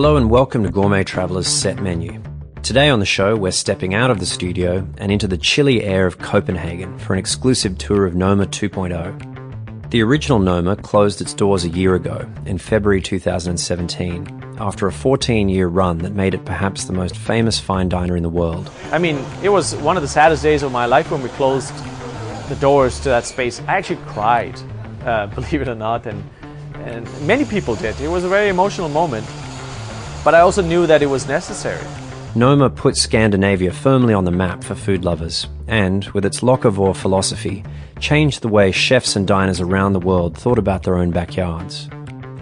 Hello and welcome to Gourmet Traveller's Set Menu. Today on the show, we're stepping out of the studio and into the chilly air of Copenhagen for an exclusive tour of Noma 2.0. The original Noma closed its doors a year ago, in February 2017, after a 14 year run that made it perhaps the most famous fine diner in the world. I mean, it was one of the saddest days of my life when we closed the doors to that space. I actually cried, uh, believe it or not, and, and many people did. It was a very emotional moment, but I also knew that it was necessary. Noma put Scandinavia firmly on the map for food lovers, and, with its locavore philosophy, changed the way chefs and diners around the world thought about their own backyards.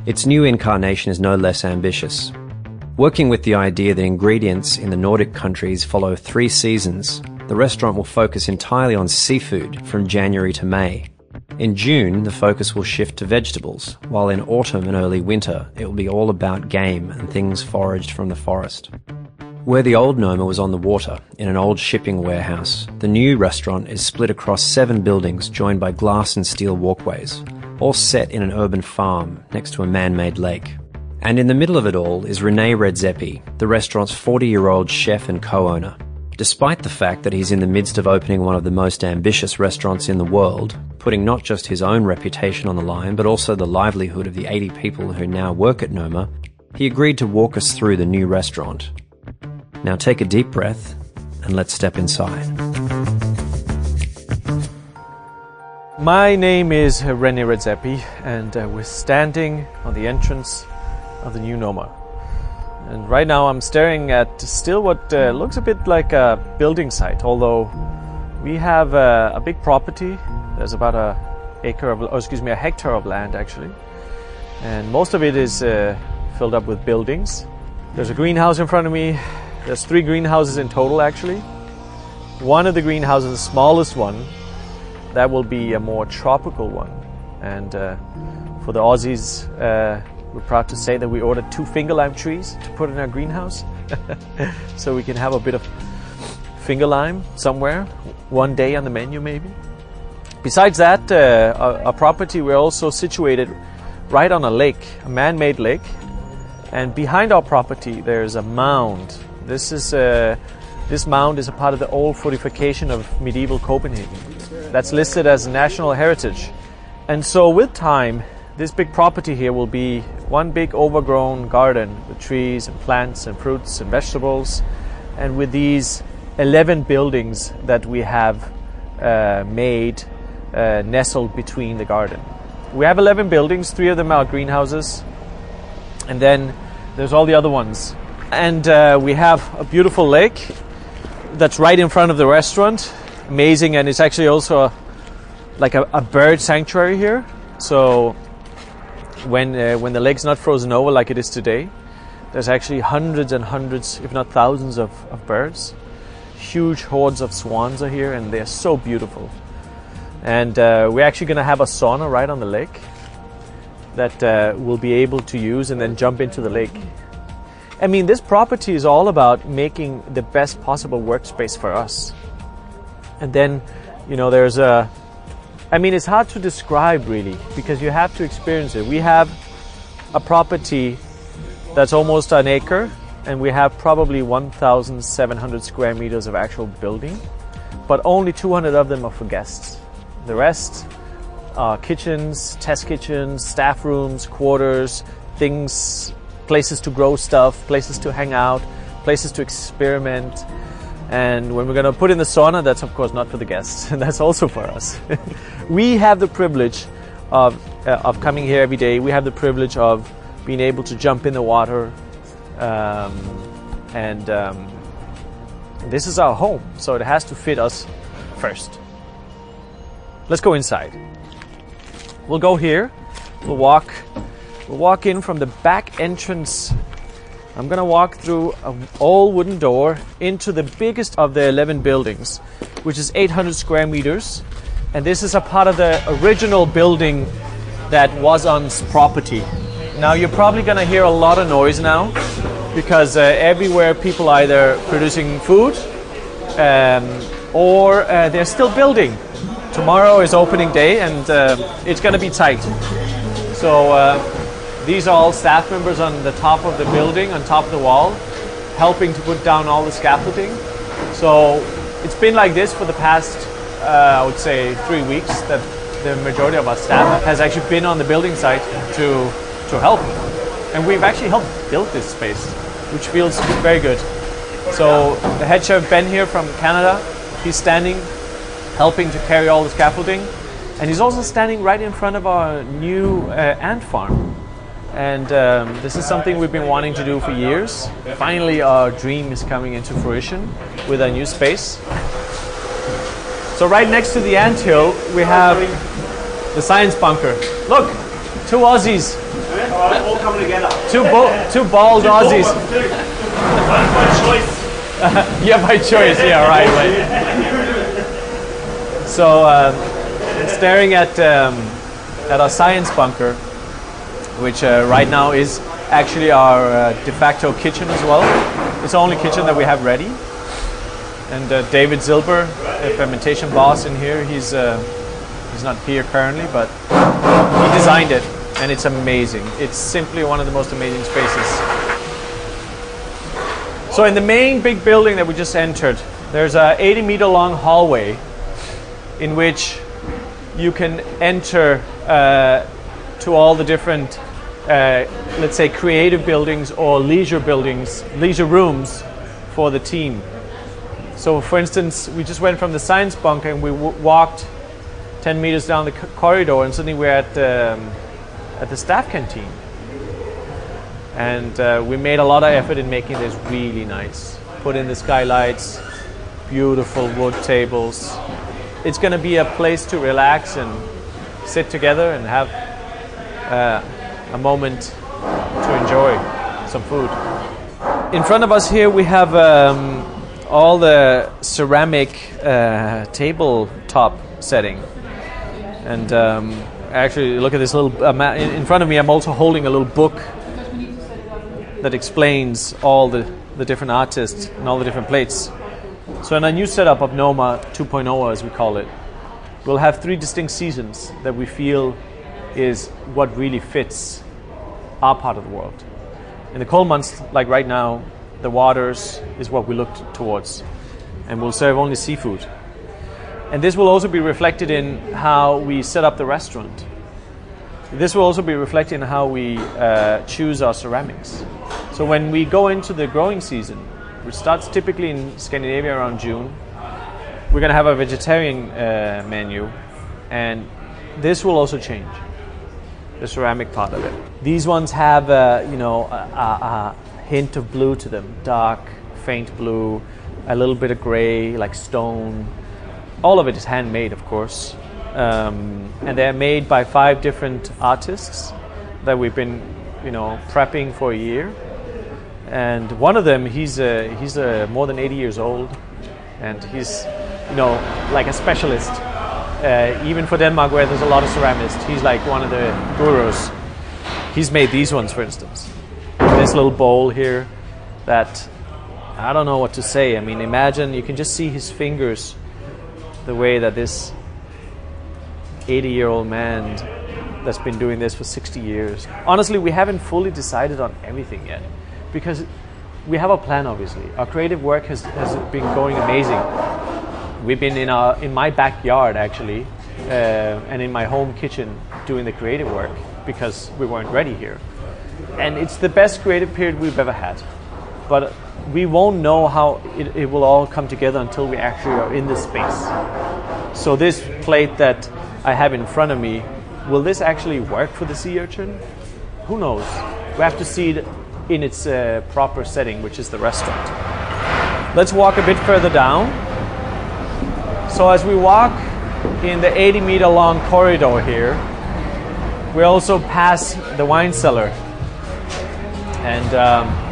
Its new incarnation is no less ambitious. Working with the idea that ingredients in the Nordic countries follow three seasons, the restaurant will focus entirely on seafood from January to May. In June, the focus will shift to vegetables, while in autumn and early winter, it will be all about game and things foraged from the forest. Where the old Noma was on the water, in an old shipping warehouse, the new restaurant is split across seven buildings joined by glass and steel walkways, all set in an urban farm next to a man made lake. And in the middle of it all is Rene Redzepi, the restaurant's 40 year old chef and co owner. Despite the fact that he's in the midst of opening one of the most ambitious restaurants in the world, putting not just his own reputation on the line, but also the livelihood of the 80 people who now work at Noma, he agreed to walk us through the new restaurant. Now take a deep breath and let's step inside. My name is Rene Redzepi, and uh, we're standing on the entrance of the new Noma. And right now I'm staring at still what uh, looks a bit like a building site, although we have uh, a big property. There's about a acre of, or excuse me, a hectare of land actually, and most of it is uh, filled up with buildings. There's a greenhouse in front of me, there's three greenhouses in total, actually. One of the greenhouses, the smallest one, that will be a more tropical one. And uh, for the Aussies, uh, we're proud to say that we ordered two finger lime trees to put in our greenhouse, so we can have a bit of finger lime somewhere, one day on the menu maybe. Besides that, uh, property we're also situated right on a lake, a man-made lake, and behind our property there's a mound this is uh, this mound is a part of the old fortification of medieval Copenhagen. That's listed as national heritage. And so with time, this big property here will be one big overgrown garden with trees and plants and fruits and vegetables. And with these 11 buildings that we have uh, made uh, nestled between the garden. We have 11 buildings, three of them are greenhouses. And then there's all the other ones and uh, we have a beautiful lake that's right in front of the restaurant. Amazing, and it's actually also a, like a, a, bird sanctuary here. So when uh, when the lake's not frozen over like it is today, there's actually hundreds and hundreds, if not thousands, of, of birds. Huge hordes of swans are here, and they're so beautiful. And uh, we're actually going to have a sauna right on the lake that uh, we'll be able to use and then jump into the lake. I mean, this property is all about making the best possible workspace for us. And then, you know, there's a, I mean, it's hard to describe really because you have to experience it. We have a property that's almost an acre and we have probably 1,700 square meters of actual building, but only 200 of them are for guests. The rest are kitchens, test kitchens, staff rooms, quarters, things places to grow stuff, places to hang out, places to experiment. And when we're going to put in the sauna, that's of course not for the guests, and that's also for us. we have the privilege of, uh, of coming here every day. We have the privilege of being able to jump in the water. Um, and um, this is our home, so it has to fit us first. Let's go inside. We'll go here, we'll walk We'll walk in from the back entrance. I'm gonna walk through an old wooden door into the biggest of the 11 buildings, which is 800 square meters. And this is a part of the original building that was on property. Now you're probably gonna hear a lot of noise now because uh, everywhere people are either producing food um, or uh, they're still building. Tomorrow is opening day and uh, it's gonna be tight. So uh, these are all staff members on the top of the building, on top of the wall, helping to put down all the scaffolding. So it's been like this for the past, uh, I would say, three weeks that the majority of our staff has actually been on the building site to, to help. And we've actually helped build this space, which feels very good. So the head chef Ben here from Canada, he's standing, helping to carry all the scaffolding. And he's also standing right in front of our new uh, ant farm. And um, this is something we've been wanting to do for years. Finally, our dream is coming into fruition with a new space. So right next to the ant hill, we have the science bunker. Look, two Aussies. All coming together. Two, bo- two bald Aussies. By choice. yeah, by choice. Yeah, right. right. So, um, staring at um, at our science bunker, which uh, right now is actually our uh, de facto kitchen as well. It's the only kitchen that we have ready. And uh, David Zilber, the fermentation boss in here, he's uh, he's not here currently, but he designed it, and it's amazing. It's simply one of the most amazing spaces. So in the main big building that we just entered, there's a 80 meter long hallway in which you can enter uh, to all the different, uh, let's say, creative buildings or leisure buildings, leisure rooms for the team. So, for instance, we just went from the science bunker and we walked 10 meters down the corridor, and suddenly we're at um, at the staff canteen. And uh, we made a lot of effort in making this really nice. Put in the skylights, beautiful wood tables. It's going to be a place to relax and sit together and have uh, a moment to enjoy some food. In front of us here, we have um, all the ceramic uh, tabletop setting. And um, actually, look at this little. In in front of me, I'm also holding a little book that explains all the, the different artists and all the different plates. So in our new setup of Noma 2.0, as we call it, we'll have three distinct seasons that we feel is what really fits our part of the world. In the cold months, like right now, the waters is what we look towards, and we'll serve only seafood. And this will also be reflected in how we set up the restaurant. This will also be reflected in how we uh, choose our ceramics. So when we go into the growing season, which starts typically in Scandinavia around June, we're going to have a vegetarian uh, menu, and this will also change the ceramic part of it. These ones have, uh, you know, a, a, a hint of blue to them, dark, faint blue, a little bit of gray, like stone. All of it is handmade, of course, um, and they're made by five different artists that we've been, you know, prepping for a year. And one of them, he's uh, he's uh, more than 80 years old, and he's, you know, like a specialist uh, even for Denmark, where there's a lot of ceramists, he's like one of the gurus. He's made these ones, for instance. This little bowl here that I don't know what to say. I mean, imagine you can just see his fingers, the way that this 80 year old man that's been doing this for 60 years. Honestly, we haven't fully decided on everything yet because we have a plan, obviously. Our creative work has, has been going amazing we've been in our in my backyard actually uh, and in my home kitchen doing the creative work because we weren't ready here and it's the best creative period we've ever had but we won't know how it, it will all come together until we actually are in this space. So this plate that i have in front of me will this actually work for the sea urchin who knows? We have to see it in its uh, proper setting which is the restaurant. Let's walk a bit further down. So as we walk in the 80 meter long corridor here, we also pass the wine cellar. And um,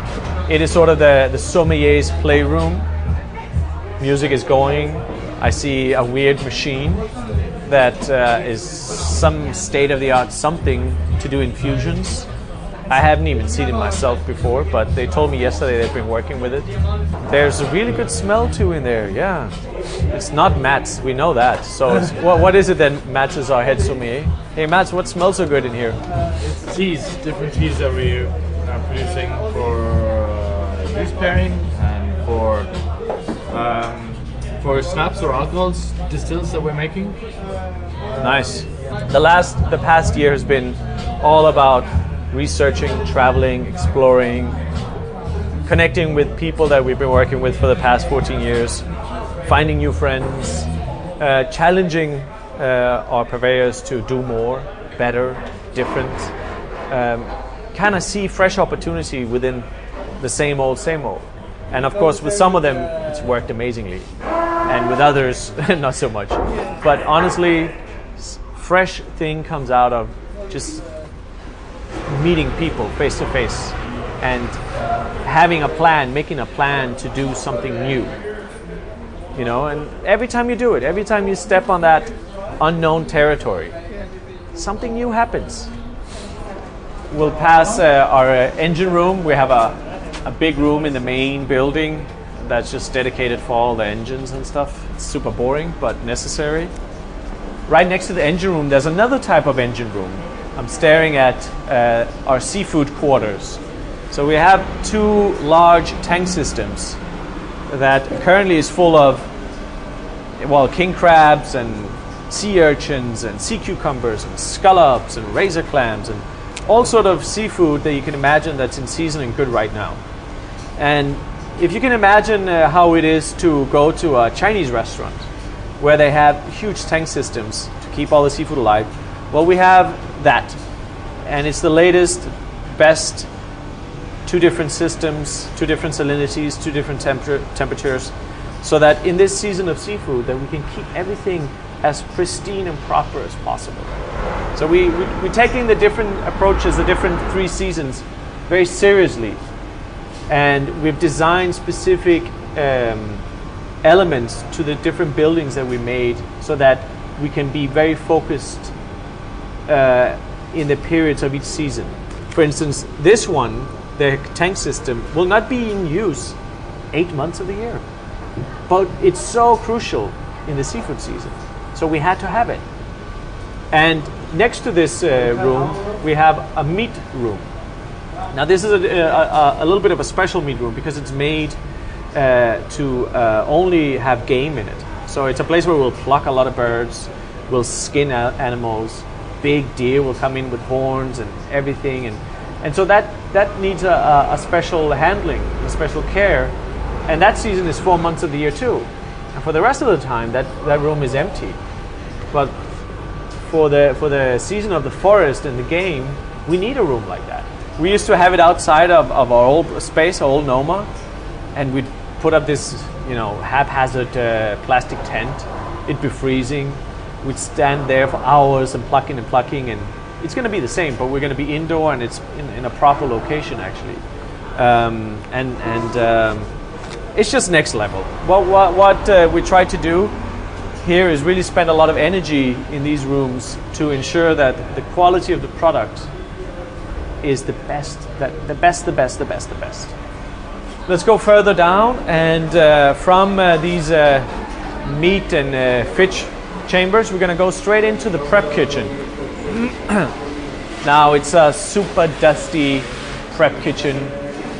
it is sort of the, the sommelier's playroom. Music is going. I see a weird machine that uh, is some state of the art something to do infusions. I haven't even seen it myself before, but they told me yesterday they've been working with it. There's a really good smell too in there, yeah. It's not Mads, we know that. So, it's, what, what is it then, Mads is our head sommelier? Hey, Mads, what smells so good in here? It's teas, different teas that we are producing for juice pairing and for um, for snaps or alcohols, distills that we're making. Nice. The last, the past year has been all about researching, traveling, exploring, connecting with people that we've been working with for the past 14 years, finding new friends, uh, challenging uh, our purveyors to do more, better, different, um, kind of see fresh opportunity within the same old, same old. And of course, with some of them, it's worked amazingly, and with others, not so much. But honestly, fresh thing comes out of just meeting people face to face and having a plan, making a plan to do something new. You know, and every time you do it, every time you step on that unknown territory, something new happens. We'll pass uh, our uh, engine room. We have a, a big room in the main building that's just dedicated for all the engines and stuff. It's super boring, but necessary. Right next to the engine room, there's another type of engine room. I'm staring at uh, our seafood quarters. So we have two large tank systems that currently is full of well king crabs and sea urchins and sea cucumbers and scallops and razor clams and all sort of seafood that you can imagine that's in season and good right now. And if you can imagine uh, how it is to go to a Chinese restaurant where they have huge tank systems to keep all the seafood alive, well, we have that. And it's the latest, best, two different systems, two different salinities, two different temperature, temperatures, so that in this season of seafood, that we can keep everything as pristine and proper as possible. So we, we, we're taking the different approaches, the different three seasons, very seriously and we've designed specific um, elements to the different buildings that we made so that we can be very focused uh, in the periods of each season. For instance, this one, the tank system, will not be in use eight months of the year, but it's so crucial in the seafood season. So we had to have it. And next to this uh, room, we have a meat room. Now, this is a, a, a, little bit of a special meat room because it's made uh, to uh, only have game in it. So it's a place where we'll pluck a lot of birds, we'll skin animals, big deer will come in with horns and everything, and and so that that needs a, a, a special handling, a special care, and that season is four months of the year too. And for the rest of the time, that, that room is empty. But for the for the season of the forest and the game, we need a room like that. We used to have it outside of, of our old space, our old Noma, and we'd put up this, you know, haphazard uh, plastic tent. It'd be freezing. We'd stand there for hours and plucking and plucking, and it's going to be the same, but we're going to be indoor and it's in, in a proper location actually. Um, and and um, it's just next level. What what, what uh, we try to do here is really spend a lot of energy in these rooms to ensure that the quality of the product is the best, that the best, the best, the best, the best. Let's go further down, and uh, from uh, these uh, meat and uh, fish chambers, we're to go straight into the prep kitchen. now it's a super dusty prep kitchen,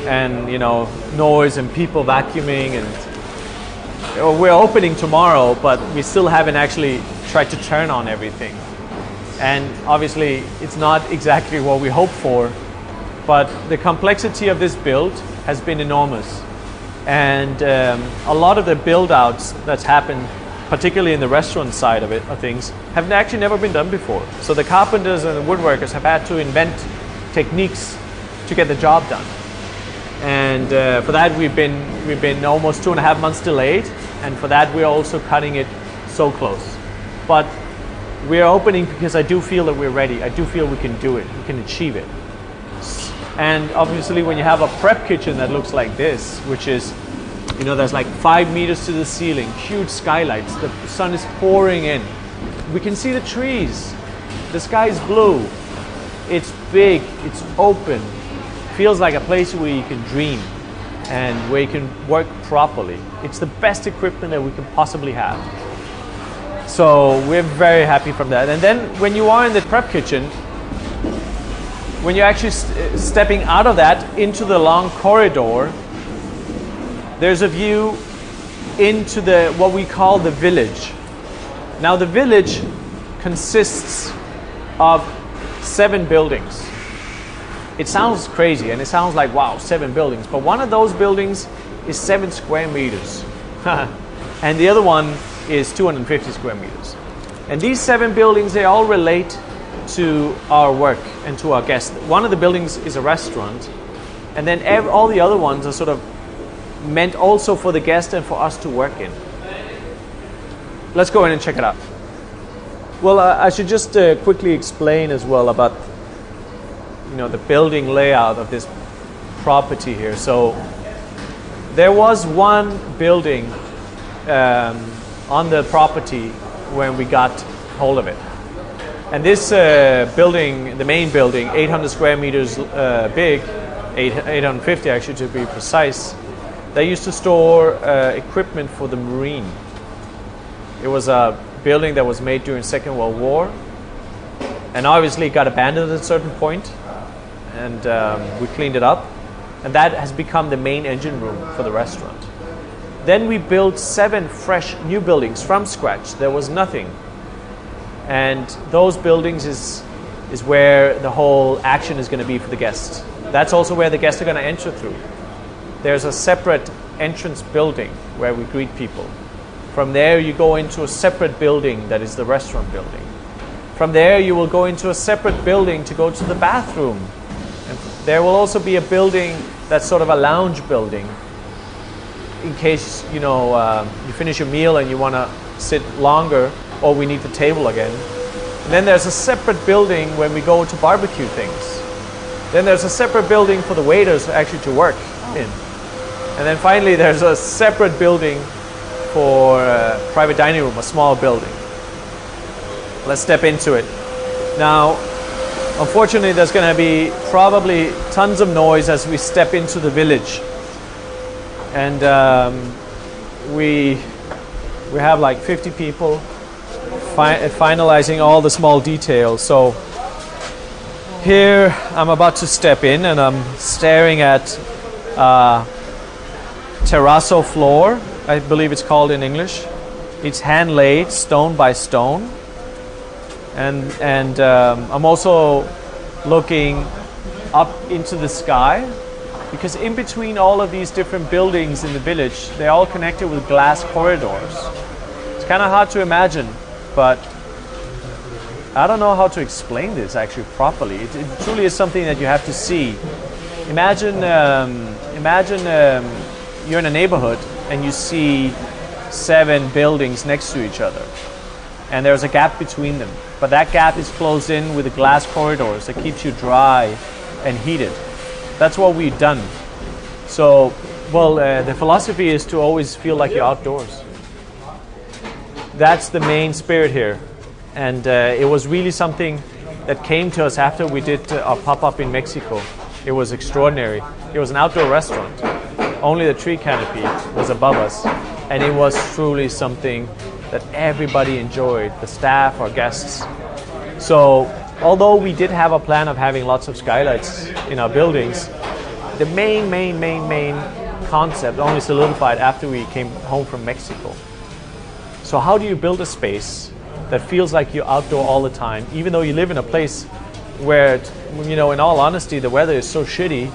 and you know noise and people vacuuming, and we're opening tomorrow, but we still haven't actually tried to turn on everything and obviously it's not exactly what we hoped for but the complexity of this build has been enormous. And um, a lot of the build outs that's happened particularly in the restaurant side of it of things have actually never been done before. So the carpenters and the woodworkers have had to invent techniques to get the job done. And uh, for that we've been we've been almost two and a half months delayed. And for that we're also cutting it so close. But we're opening because I do feel that we're ready. I do feel we can do it. We can achieve it. And obviously, when you have a prep kitchen that looks like this, which is, you know, there's like five meters to the ceiling, huge skylights, the sun is pouring in. We can see the trees. The sky is blue. It's big. It's open. Feels like a place where you can dream and where you can work properly. It's the best equipment that we can possibly have. So we're very happy from that. And then when you are in the prep kitchen, when you're actually st- stepping out of that into the long corridor, there's a view into the what we call the village. Now the village consists of seven buildings. It sounds crazy and it sounds like wow, seven buildings, but one of those buildings is 7 square meters. and the other one is 250 square meters. And these seven buildings they all relate to our work and to our guests. One of the buildings is a restaurant, and then ev- all the other ones are sort of meant also for the guest and for us to work in. Let's go in and check it out. Well, uh, I should just uh, quickly explain as well about you know the building layout of this property here. So there was one building um, on the property when we got hold of it. And this uh, building, the main building, 800 square meters uh, big, 8, 850 actually to be precise, they used to store uh, equipment for the Marine. It was a building that was made during Second World War, and obviously it got abandoned at a certain point, and um, we cleaned it up, and that has become the main engine room for the restaurant. Then we built seven fresh new buildings from scratch. There was nothing and those buildings is is where the whole action is going to be for the guests. That's also where the guests are going to enter through. There's a separate entrance building where we greet people. From there, you go into a separate building that is the restaurant building. From there, you will go into a separate building to go to the bathroom. And there will also be a building that's sort of a lounge building in case you know uh, you finish your meal and you want to sit longer or we need the table again. And then there's a separate building when we go to barbecue things. Then there's a separate building for the waiters actually to work in. And then finally there's a separate building for uh, private dining room, a small building. Let's step into it. Now, unfortunately, there's going to be probably tons of noise as we step into the village. And um, we, we have like 50 people fi- finalizing all the small details. So here I'm about to step in and I'm staring at uh, terrazzo floor, I believe it's called in English. It's hand laid stone by stone. And, and um, I'm also looking up into the sky because in between all of these different buildings in the village, they're all connected with glass corridors. It's kind of hard to imagine, but I don't know how to explain this actually properly. It, it truly is something that you have to see. Imagine, um, imagine um, you're in a neighborhood and you see seven buildings next to each other, and there's a gap between them. But that gap is closed in with glass corridors that keeps you dry and heated. That's what we've done. So, well, uh, the philosophy is to always feel like you're outdoors. That's the main spirit here. And uh, it was really something that came to us after we did uh, our pop up in Mexico. It was extraordinary. It was an outdoor restaurant. Only the tree canopy was above us. And it was truly something that everybody enjoyed the staff, our guests. So, although we did have a plan of having lots of skylights in our buildings, the main, main, main, main concept only solidified after we came home from Mexico. So, how do you build a space that feels like you're outdoor all the time, even though you live in a place where, you know, in all honesty, the weather is so shitty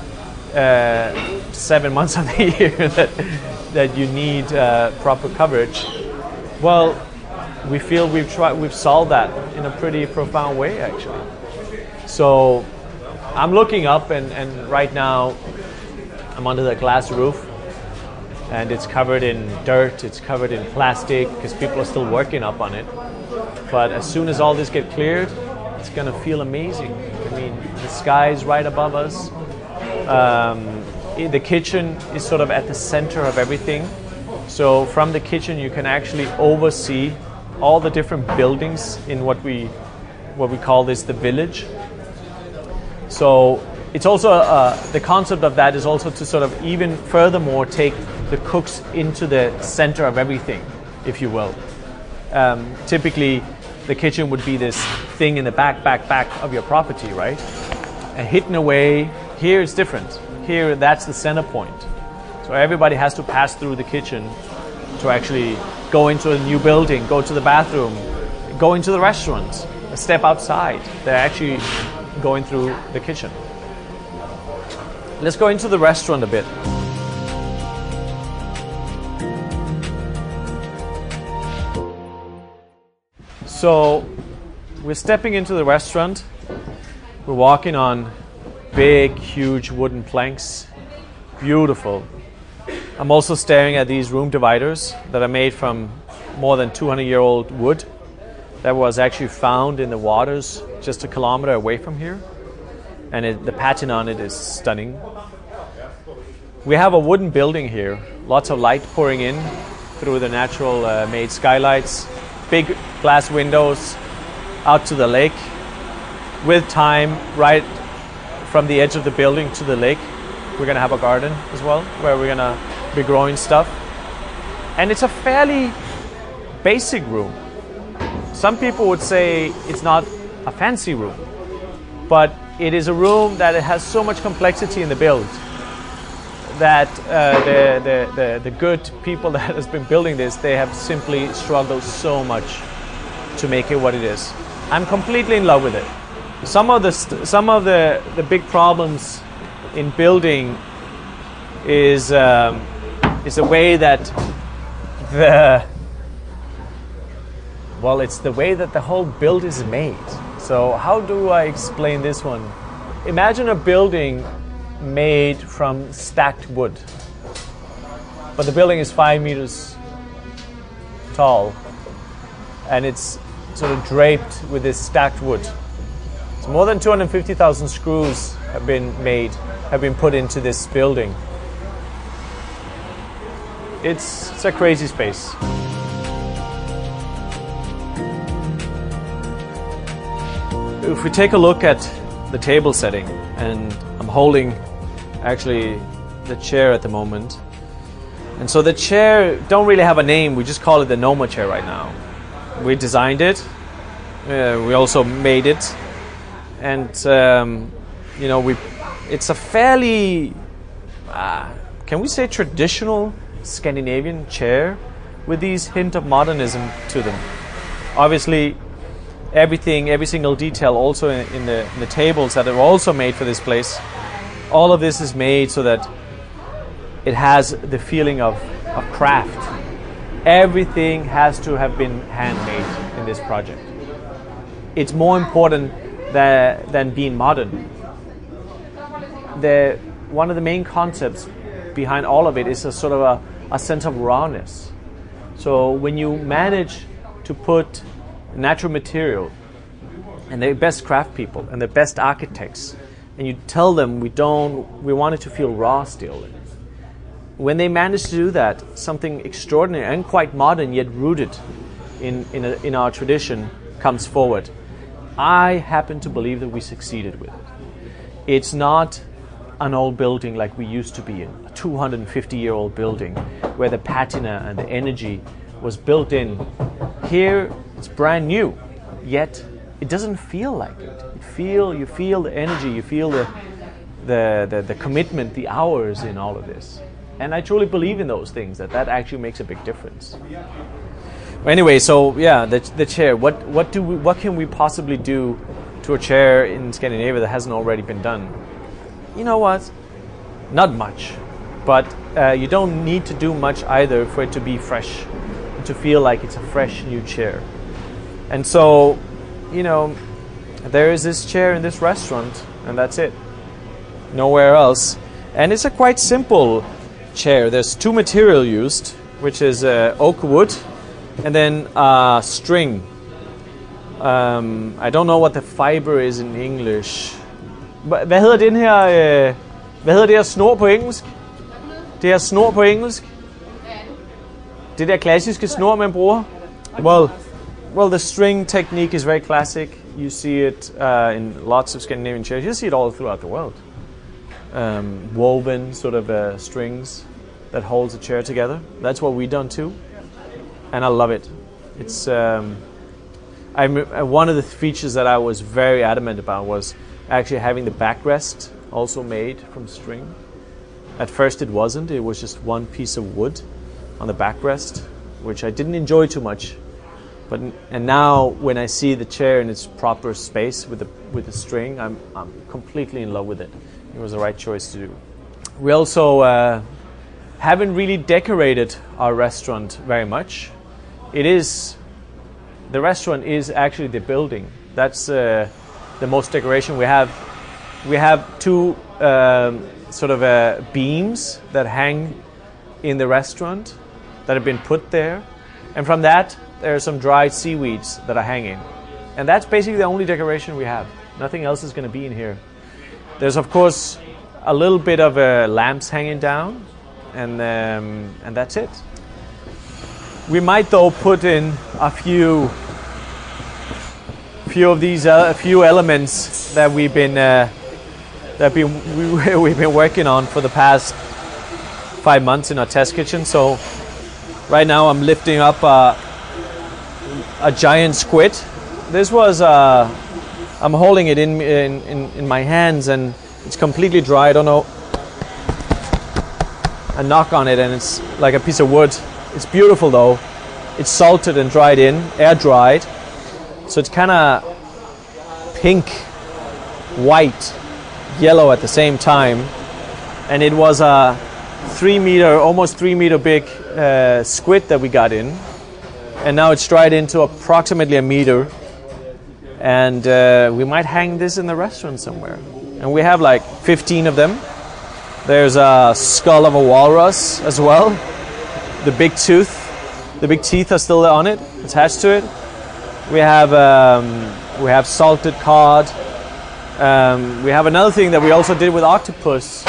uh, seven months of the year that, that you need uh, proper coverage? Well, we feel we've tried, we've solved that in a pretty profound way, actually. So, I'm looking up, and, and right now, I'm under the glass roof and it's covered in dirt, it's covered in plastic because people are still working up on it. But as soon as all this get cleared, it's gonna feel amazing. I mean, the sky is right above us. Um, the kitchen is sort of at the center of everything. So from the kitchen, you can actually oversee all the different buildings in what we what we call this the village. So it's also uh, the concept of that is also to sort of even furthermore take the cooks into the center of everything, if you will. Um, typically, the kitchen would be this thing in the back, back, back of your property, right? And hidden away. Here it's different. Here that's the center point. So everybody has to pass through the kitchen to actually go into a new building, go to the bathroom, go into the restaurant, step outside. They're actually going through the kitchen. Let's go into the restaurant a bit. So we're stepping into the restaurant. We're walking on big, huge wooden planks. Beautiful. I'm also staring at these room dividers that are made from more than 200 year old wood that was actually found in the waters just a kilometer away from here. And it, the patina on it is stunning. We have a wooden building here, lots of light pouring in through the natural uh, made skylights, big glass windows out to the lake. With time, right from the edge of the building to the lake, we're gonna have a garden as well where we're gonna be growing stuff. And it's a fairly basic room. Some people would say it's not a fancy room, but it is a room that it has so much complexity in the build that uh, the, the, the, the good people that has been building this, they have simply struggled so much to make it what it is. I'm completely in love with it. Some of the, some of the, the big problems in building is, um, is the way that the, well, it's the way that the whole build is made. So, how do I explain this one? Imagine a building made from stacked wood, but the building is five meters tall and it's sort of draped with this stacked wood. So, more than 250,000 screws have been made, have been put into this building. It's, it's a crazy space. If we take a look at the table setting, and I'm holding actually the chair at the moment. And so the chair don't really have a name. We just call it the Noma chair right now. We designed it. Uh, we also made it, and um, you know we. It's a fairly, uh, can we say, traditional Scandinavian chair with these hint of modernism to them. Obviously, everything, every single detail, also in, in, the, in the tables that are also made for this place, all of this is made so that it has the feeling of, of craft. Everything has to have been handmade in this project. It's more important than, than being modern. The, one of the main concepts behind all of it is a sort of a, a sense of rawness. So when you manage to put natural material and the best craft people and the best architects and you tell them we don't we want it to feel raw still when they manage to do that something extraordinary and quite modern yet rooted in, in, a, in our tradition comes forward i happen to believe that we succeeded with it it's not an old building like we used to be in a 250 year old building where the patina and the energy was built in here it's brand new, yet it doesn't feel like it. You feel, you feel the energy, you feel the, the, the, the commitment, the hours in all of this. And I truly believe in those things, that that actually makes a big difference. Anyway, so yeah, the, the chair. What, what, do we, what can we possibly do to a chair in Scandinavia that hasn't already been done? You know what? Not much. But uh, you don't need to do much either for it to be fresh, to feel like it's a fresh new chair. And so, you know, there is this chair in this restaurant, and that's it. Nowhere else. And it's a quite simple chair. There's two material used, which is uh, oak wood and then uh, string. Um, I don't know what the fiber is in English. Hvad hedder den her, øh, hvad hedder det her snor på engelsk? Det her snor på engelsk? Det der klassiske snor, man bruger? Well, well, the string technique is very classic. You see it uh, in lots of Scandinavian chairs. You see it all throughout the world. Um, woven sort of uh, strings that holds a chair together. That's what we done too, and I love it. It's um, uh, one of the features that I was very adamant about was actually having the backrest also made from string. At first, it wasn't. It was just one piece of wood on the backrest, which I didn't enjoy too much. But and now, when I see the chair in its proper space with the with the string, I'm I'm completely in love with it. It was the right choice to do. We also uh, haven't really decorated our restaurant very much. It is the restaurant is actually the building. That's uh, the most decoration we have. We have two um, sort of uh, beams that hang in the restaurant that have been put there, and from that there are some dried seaweeds that are hanging, and that's basically the only decoration we have. Nothing else is going to be in here. There's of course a little bit of uh, lamps hanging down, and um, and that's it. We might though put in a few few of these uh, a few elements that we've been uh, that we, we, we've been working on for the past five months in our test kitchen. So right now I'm lifting up uh, a giant squid. This was uh, I'm holding it in, in in in my hands and it's completely dry. I don't know. A knock on it and it's like a piece of wood. It's beautiful though. It's salted and dried in, air dried. So it's kind of pink, white, yellow at the same time. And it was a three meter, almost three meter big uh, squid that we got in. And now it's dried into approximately a meter. And uh, we might hang this in the restaurant somewhere. And we have like 15 of them. There's a skull of a walrus as well. The big tooth, the big teeth are still on it, attached to it. We have um, we have salted cod. Um, we have another thing that we also did with octopus.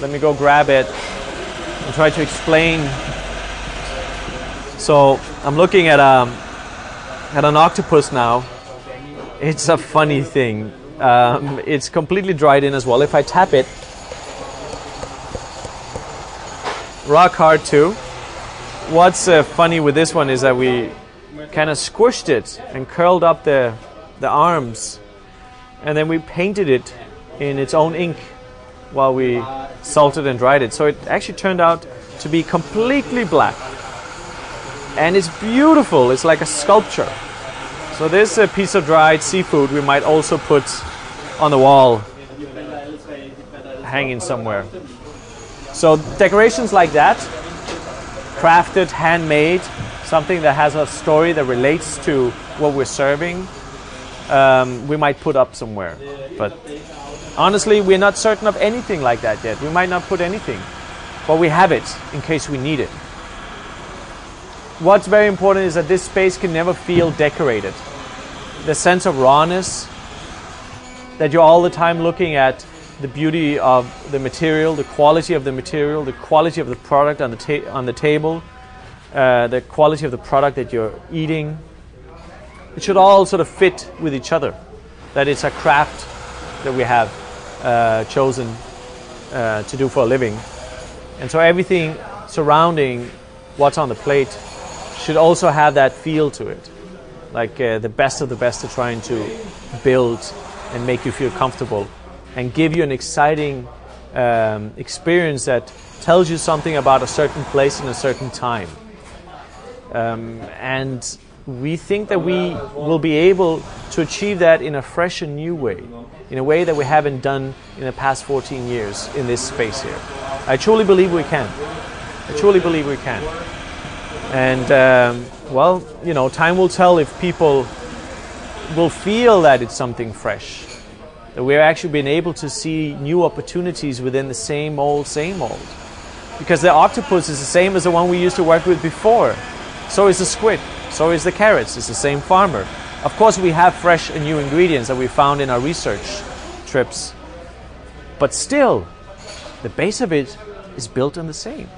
Let me go grab it and try to explain. So I'm looking at um, at an octopus now. It's a funny thing. Um, it's completely dried in as well. If I tap it, rock hard too. What's uh, funny with this one is that we kind of squished it and curled up the the arms, and then we painted it in its own ink while we salted and dried it. So it actually turned out to be completely black, and it's beautiful. It's like a sculpture. So this uh, piece of dried seafood we might also put on the wall, hanging somewhere. So decorations like that, crafted, handmade, something that has a story that relates to what we're serving, um, we might put up somewhere. But honestly, we're not certain of anything like that yet. We might not put anything, but we have it in case we need it. What's very important is that this space can never feel decorated. The sense of rawness, that you're all the time looking at the beauty of the material, the quality of the material, the quality of the product on the, on the table, uh, the quality of the product that you're eating. It should all sort of fit with each other. That it's a craft that we have uh, chosen uh, to do for a living. And so everything surrounding what's on the plate should also have that feel to it. Like uh, the best of the best are trying to build and make you feel comfortable and give you an exciting um, experience that tells you something about a certain place in a certain time. Um, and we think that we will be able to achieve that in a fresh and new way, in a way that we haven't done in the past 14 years in this space here. I truly believe we can. I truly believe we can. And, um, well, you know, time will tell if people will feel that it's something fresh. That we're actually been able to see new opportunities within the same old, same old. Because the octopus is the same as the one we used to work with before. So is the squid. So is the carrots. It's the same farmer. Of course, we have fresh and new ingredients that we found in our research trips. But still, the base of it is built on the same.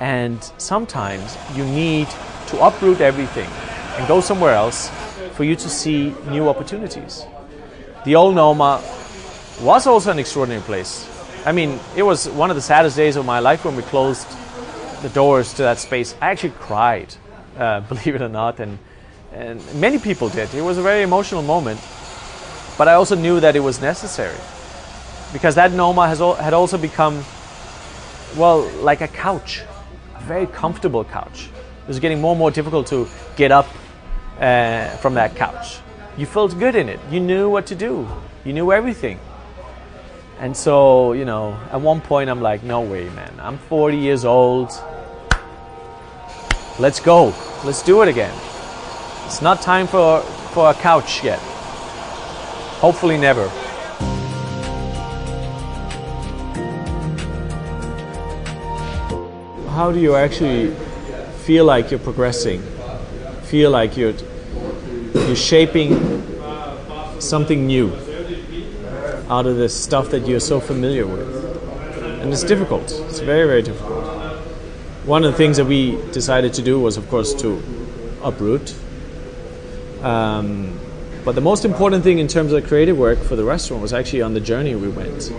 And sometimes you need to uproot everything and go somewhere else for you to see new opportunities. The old Noma was also an extraordinary place. I mean, it was one of the saddest days of my life when we closed the doors to that space. I actually cried, uh, believe it or not, and and many people did. It was a very emotional moment. but I also knew that it was necessary because that Noma has al- had also become, well, like a couch, a very comfortable couch. It was getting more and more difficult to get up uh, from that couch. You felt good in it. You knew what to do. You knew everything. And so, you know, at one point I'm like, no way, man. I'm 40 years old. Let's go. Let's do it again. It's not time for, for a couch yet. Hopefully, never. How do you actually feel like you're progressing? Feel like you're, you're shaping something new out of the stuff that you're so familiar with. And it's difficult. It's very, very difficult. One of the things that we decided to do was, of course, to uproot. Um, but the most important thing in terms of the creative work for the restaurant was actually on the journey we went.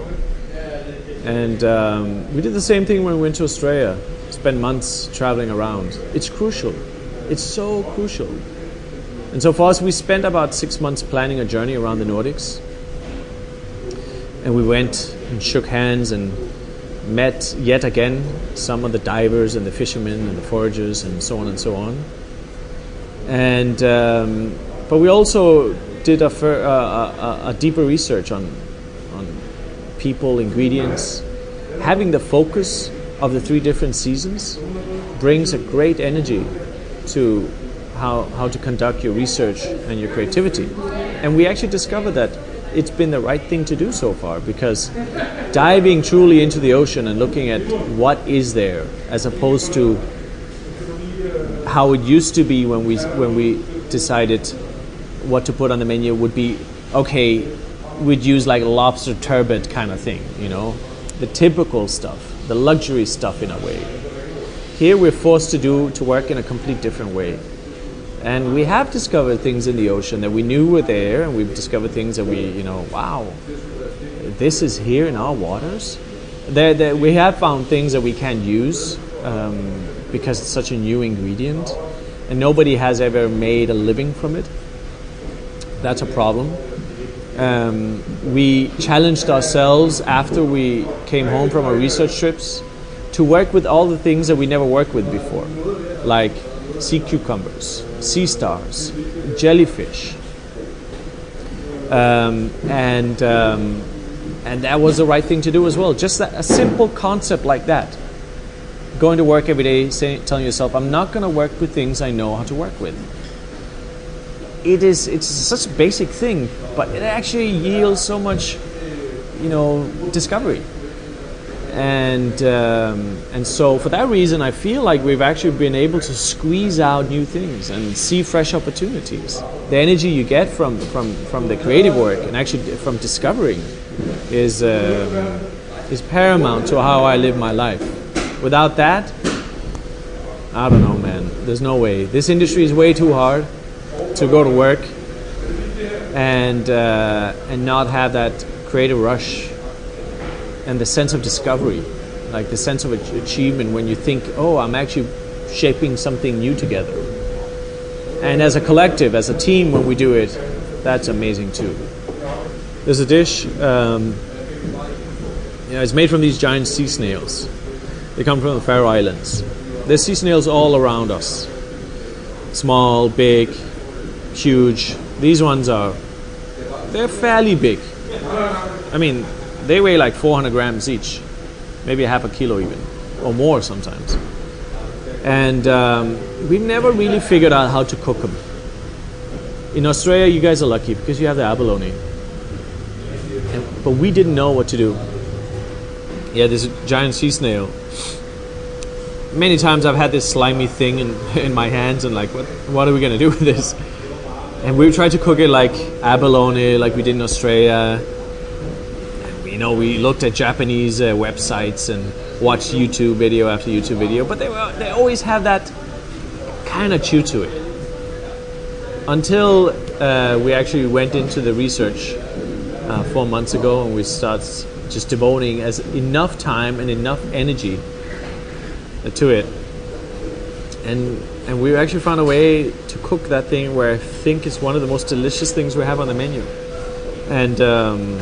And um, we did the same thing when we went to Australia, spent months traveling around. It's crucial. It's so crucial. And so for us, we spent about six months planning a journey around the Nordics. And we went and shook hands and met yet again some of the divers and the fishermen and the foragers and so on and so on. And um, but we also did a, fir- uh, a, a deeper research on on people, ingredients. Having the focus of the three different seasons brings a great energy to how, how to conduct your research and your creativity. And we actually discovered that it's been the right thing to do so far because diving truly into the ocean and looking at what is there as opposed to how it used to be when we when we decided what to put on the menu would be okay we'd use like lobster turbot kind of thing you know? The typical stuff the luxury stuff in a way. Here we're forced to do to work in a complete different way and we have discovered things in the ocean that we knew were there and we've discovered things that we you know wow this is here in our waters. We have found things that we can't use um, because it's such a new ingredient and nobody has ever made a living from it. That's a problem. Um, we challenged ourselves after we came home from our research trips to work with all the things that we never worked with before like sea cucumbers sea stars, jellyfish, um, and um, and that was the right thing to do as well. Just that, a simple concept like that. Going to work every day, saying, telling yourself, "I'm not going to work with things I know how to work with." It is it's such a basic thing, but it actually yields so much, you know, discovery and um, and so for that reason, I feel like we've actually been able to squeeze out new things and see fresh opportunities. The energy you get from from from the creative work and actually from discovering is uh, is paramount to how I live my life. Without that, I don't know, man. There's no way. This industry is way too hard to go to work and uh, and not have that creative rush and the sense of discovery, like the sense of achievement when you think, oh, I'm actually shaping something new together. And as a collective, as a team, when we do it, that's amazing too. There's a dish, um, you know, it's made from these giant sea snails. They come from the Faroe Islands. There's sea snails all around us small, big, huge. These ones are, they're fairly big. I mean, they weigh like 400 grams each, maybe half a kilo even, or more sometimes. And um, we never really figured out how to cook them. In Australia, you guys are lucky because you have the abalone. And, but we didn't know what to do. Yeah, this giant sea snail. Many times I've had this slimy thing in, in my hands and like, what, what are we going to do with this? And we tried to cook it like abalone, like we did in Australia know, we looked at Japanese uh, websites and watched YouTube video after YouTube video, but they were, they always have that kind of chew to it. Until uh, we actually went into the research uh, four months ago, and we started just devoting as enough time and enough energy to it, and and we actually found a way to cook that thing where I think it's one of the most delicious things we have on the menu and um,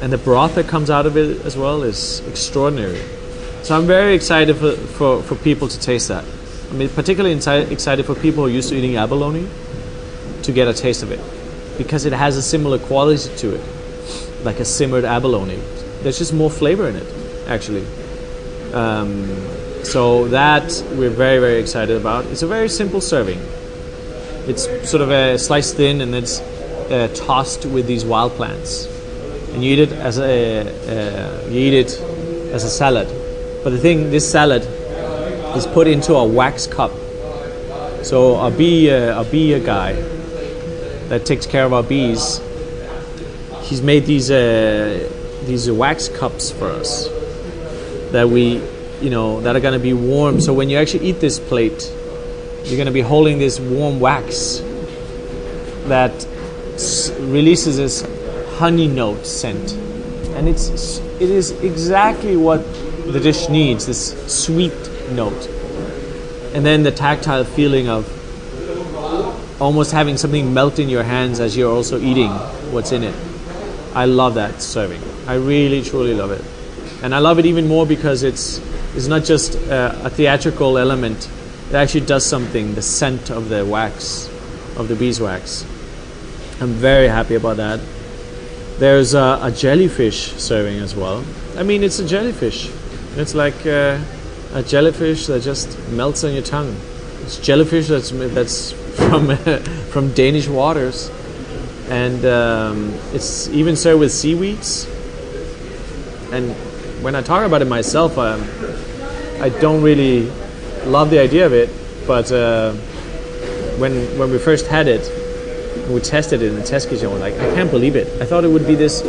and the broth that comes out of it as well is extraordinary. So I'm very excited for, for, for people to taste that. I mean, particularly insi- excited for people who are used to eating abalone to get a taste of it because it has a similar quality to it, like a simmered abalone. There's just more flavor in it, actually. Um, so that we're very very excited about. It's a very simple serving. It's sort of a sliced thin and it's uh, tossed with these wild plants, and you eat it as a uh, you eat it as a salad. But the thing, this salad is put into a wax cup. So a bee uh, a bee guy that takes care of our bees, he's made these uh, these wax cups for us that we you know that are going to be warm. So when you actually eat this plate, you're going to be holding this warm wax that releases this honey note scent, and it's it is exactly what the dish needs. This sweet note, and then the tactile feeling of almost having something melt in your hands as you're also eating what's in it. I love that serving. I really truly love it, and I love it even more because it's it's not just uh, a theatrical element. It actually does something. The scent of the wax, of the beeswax. I'm very happy about that. There's a, a jellyfish serving as well. I mean, it's a jellyfish. It's like uh, a jellyfish that just melts on your tongue. It's jellyfish that's that's from from Danish waters, and um, it's even served with seaweeds. And when I talk about it myself, um, I don't really love the idea of it. But uh, when when we first had it, we tested it in the test kitchen. We're like, I can't believe it. I thought it would be this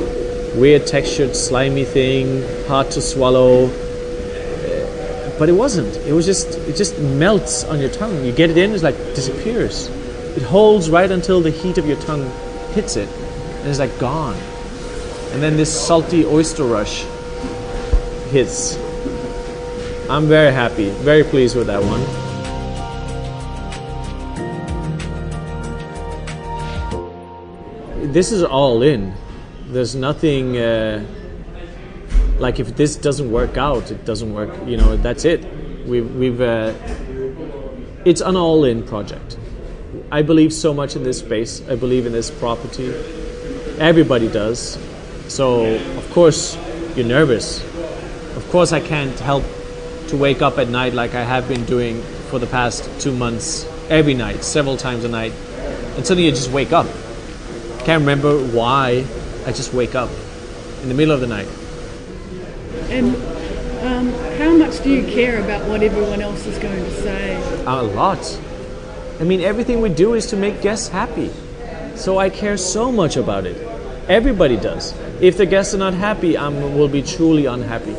weird textured, slimy thing, hard to swallow. Uh, But it wasn't. It was just it just melts on your tongue. You get it in, it's like disappears. It holds right until the heat of your tongue hits it, and it's like gone. And then this salty oyster rush hits. I'm very happy, very pleased with that one. This is all in. There's nothing uh, like if this doesn't work out, it doesn't work. You know, that's it. We've we've uh, it's an all-in project. I believe so much in this space. I believe in this property. Everybody does. So of course you're nervous. Of course I can't help to wake up at night like I have been doing for the past two months, every night, several times a night, and suddenly you just wake up can't remember why. I just wake up in the middle of the night. And um, how much do you care about what everyone else is going to say? A lot. I mean, everything we do is to make guests happy. So I care so much about it. Everybody does. If the guests are not happy, I will be truly unhappy.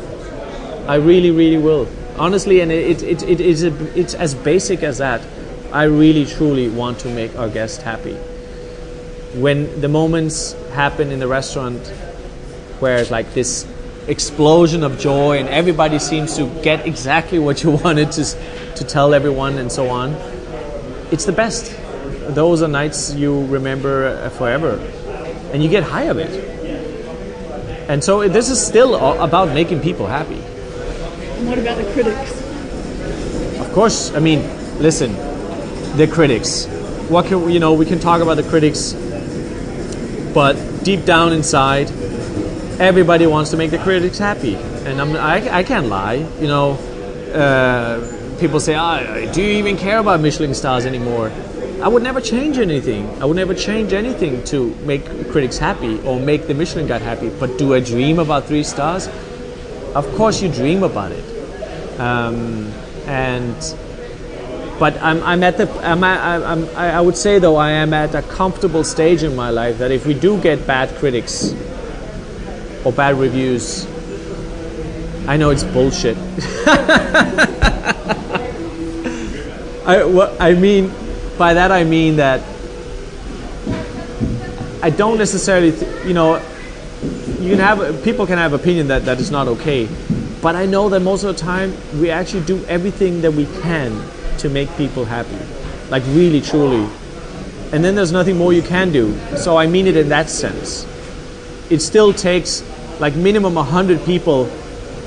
I really, really will. Honestly, and it, it, it, it's, a, it's as basic as that. I really, truly want to make our guests happy. When the moments happen in the restaurant where it's like this explosion of joy and everybody seems to get exactly what you wanted to, to tell everyone and so on, it's the best. Those are nights you remember uh, forever. And you get high of it. And so this is still about making people happy. And what about the critics? Of course, I mean, listen, the critics. What can you know? We can talk about the critics, but deep down inside, everybody wants to make the critics happy, and I'm, I, I can't lie. You know, uh, people say, ah, "Do you even care about Michelin stars anymore?" I would never change anything. I would never change anything to make critics happy or make the Michelin Guide happy. But do I dream about three stars? Of course, you dream about it. Um, and but I'm, I'm at the I'm, I'm I would say though I am at a comfortable stage in my life that if we do get bad critics or bad reviews, I know it's bullshit. I what I mean by that I mean that I don't necessarily th- you know you can have people can have opinion that that is not okay but i know that most of the time we actually do everything that we can to make people happy like really truly and then there's nothing more you can do so i mean it in that sense it still takes like minimum 100 people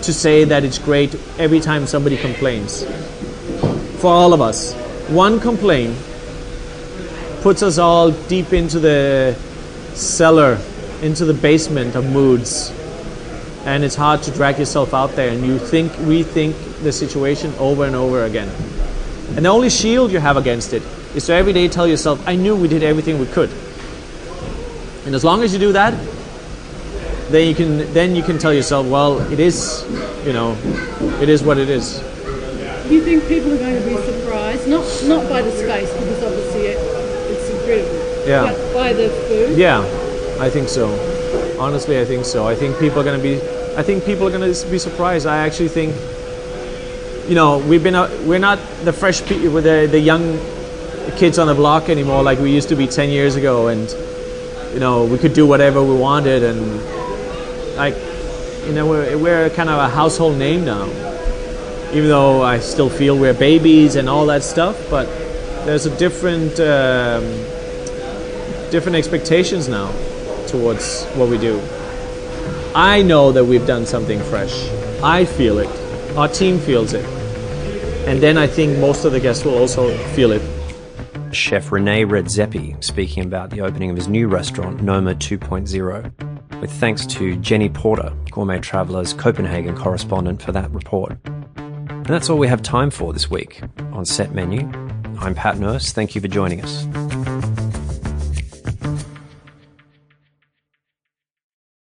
to say that it's great every time somebody complains. For all of us, one complaint puts us all deep into the cellar, into the basement of moods. And it's hard to drag yourself out there and you think, rethink the situation over and over again. And the only shield you have against it is to every day tell yourself, I knew we did everything we could. And as long as you do that, then you can then you can tell yourself, well, it is, you know, it is what it is. Do you think people are going to be surprised, not not by the space because obviously it, it's incredible, Yeah. but by the food? Yeah, I think so. Honestly, I think so. I think people are going to be. I think people are going to be surprised. I actually think, you know, we've been. A, we're not the fresh people, the the young kids on the block anymore like we used to be ten years ago, and you know we could do whatever we wanted, and like, you know, we're we're kind of a household name now. Even though I still feel we're babies and all that stuff, but there's a different. Um, different expectations now towards what we do. I know that we've done something fresh. I feel it. Our team feels it. And then I think most of the guests will also feel it. Chef Rene Redzepi speaking about the opening of his new restaurant, Noma 2.0, with thanks to Jenny Porter, Gourmet Traveller's Copenhagen correspondent, for that report. And that's all we have time for this week on Set Menu. I'm Pat Nourse. Thank you for joining us.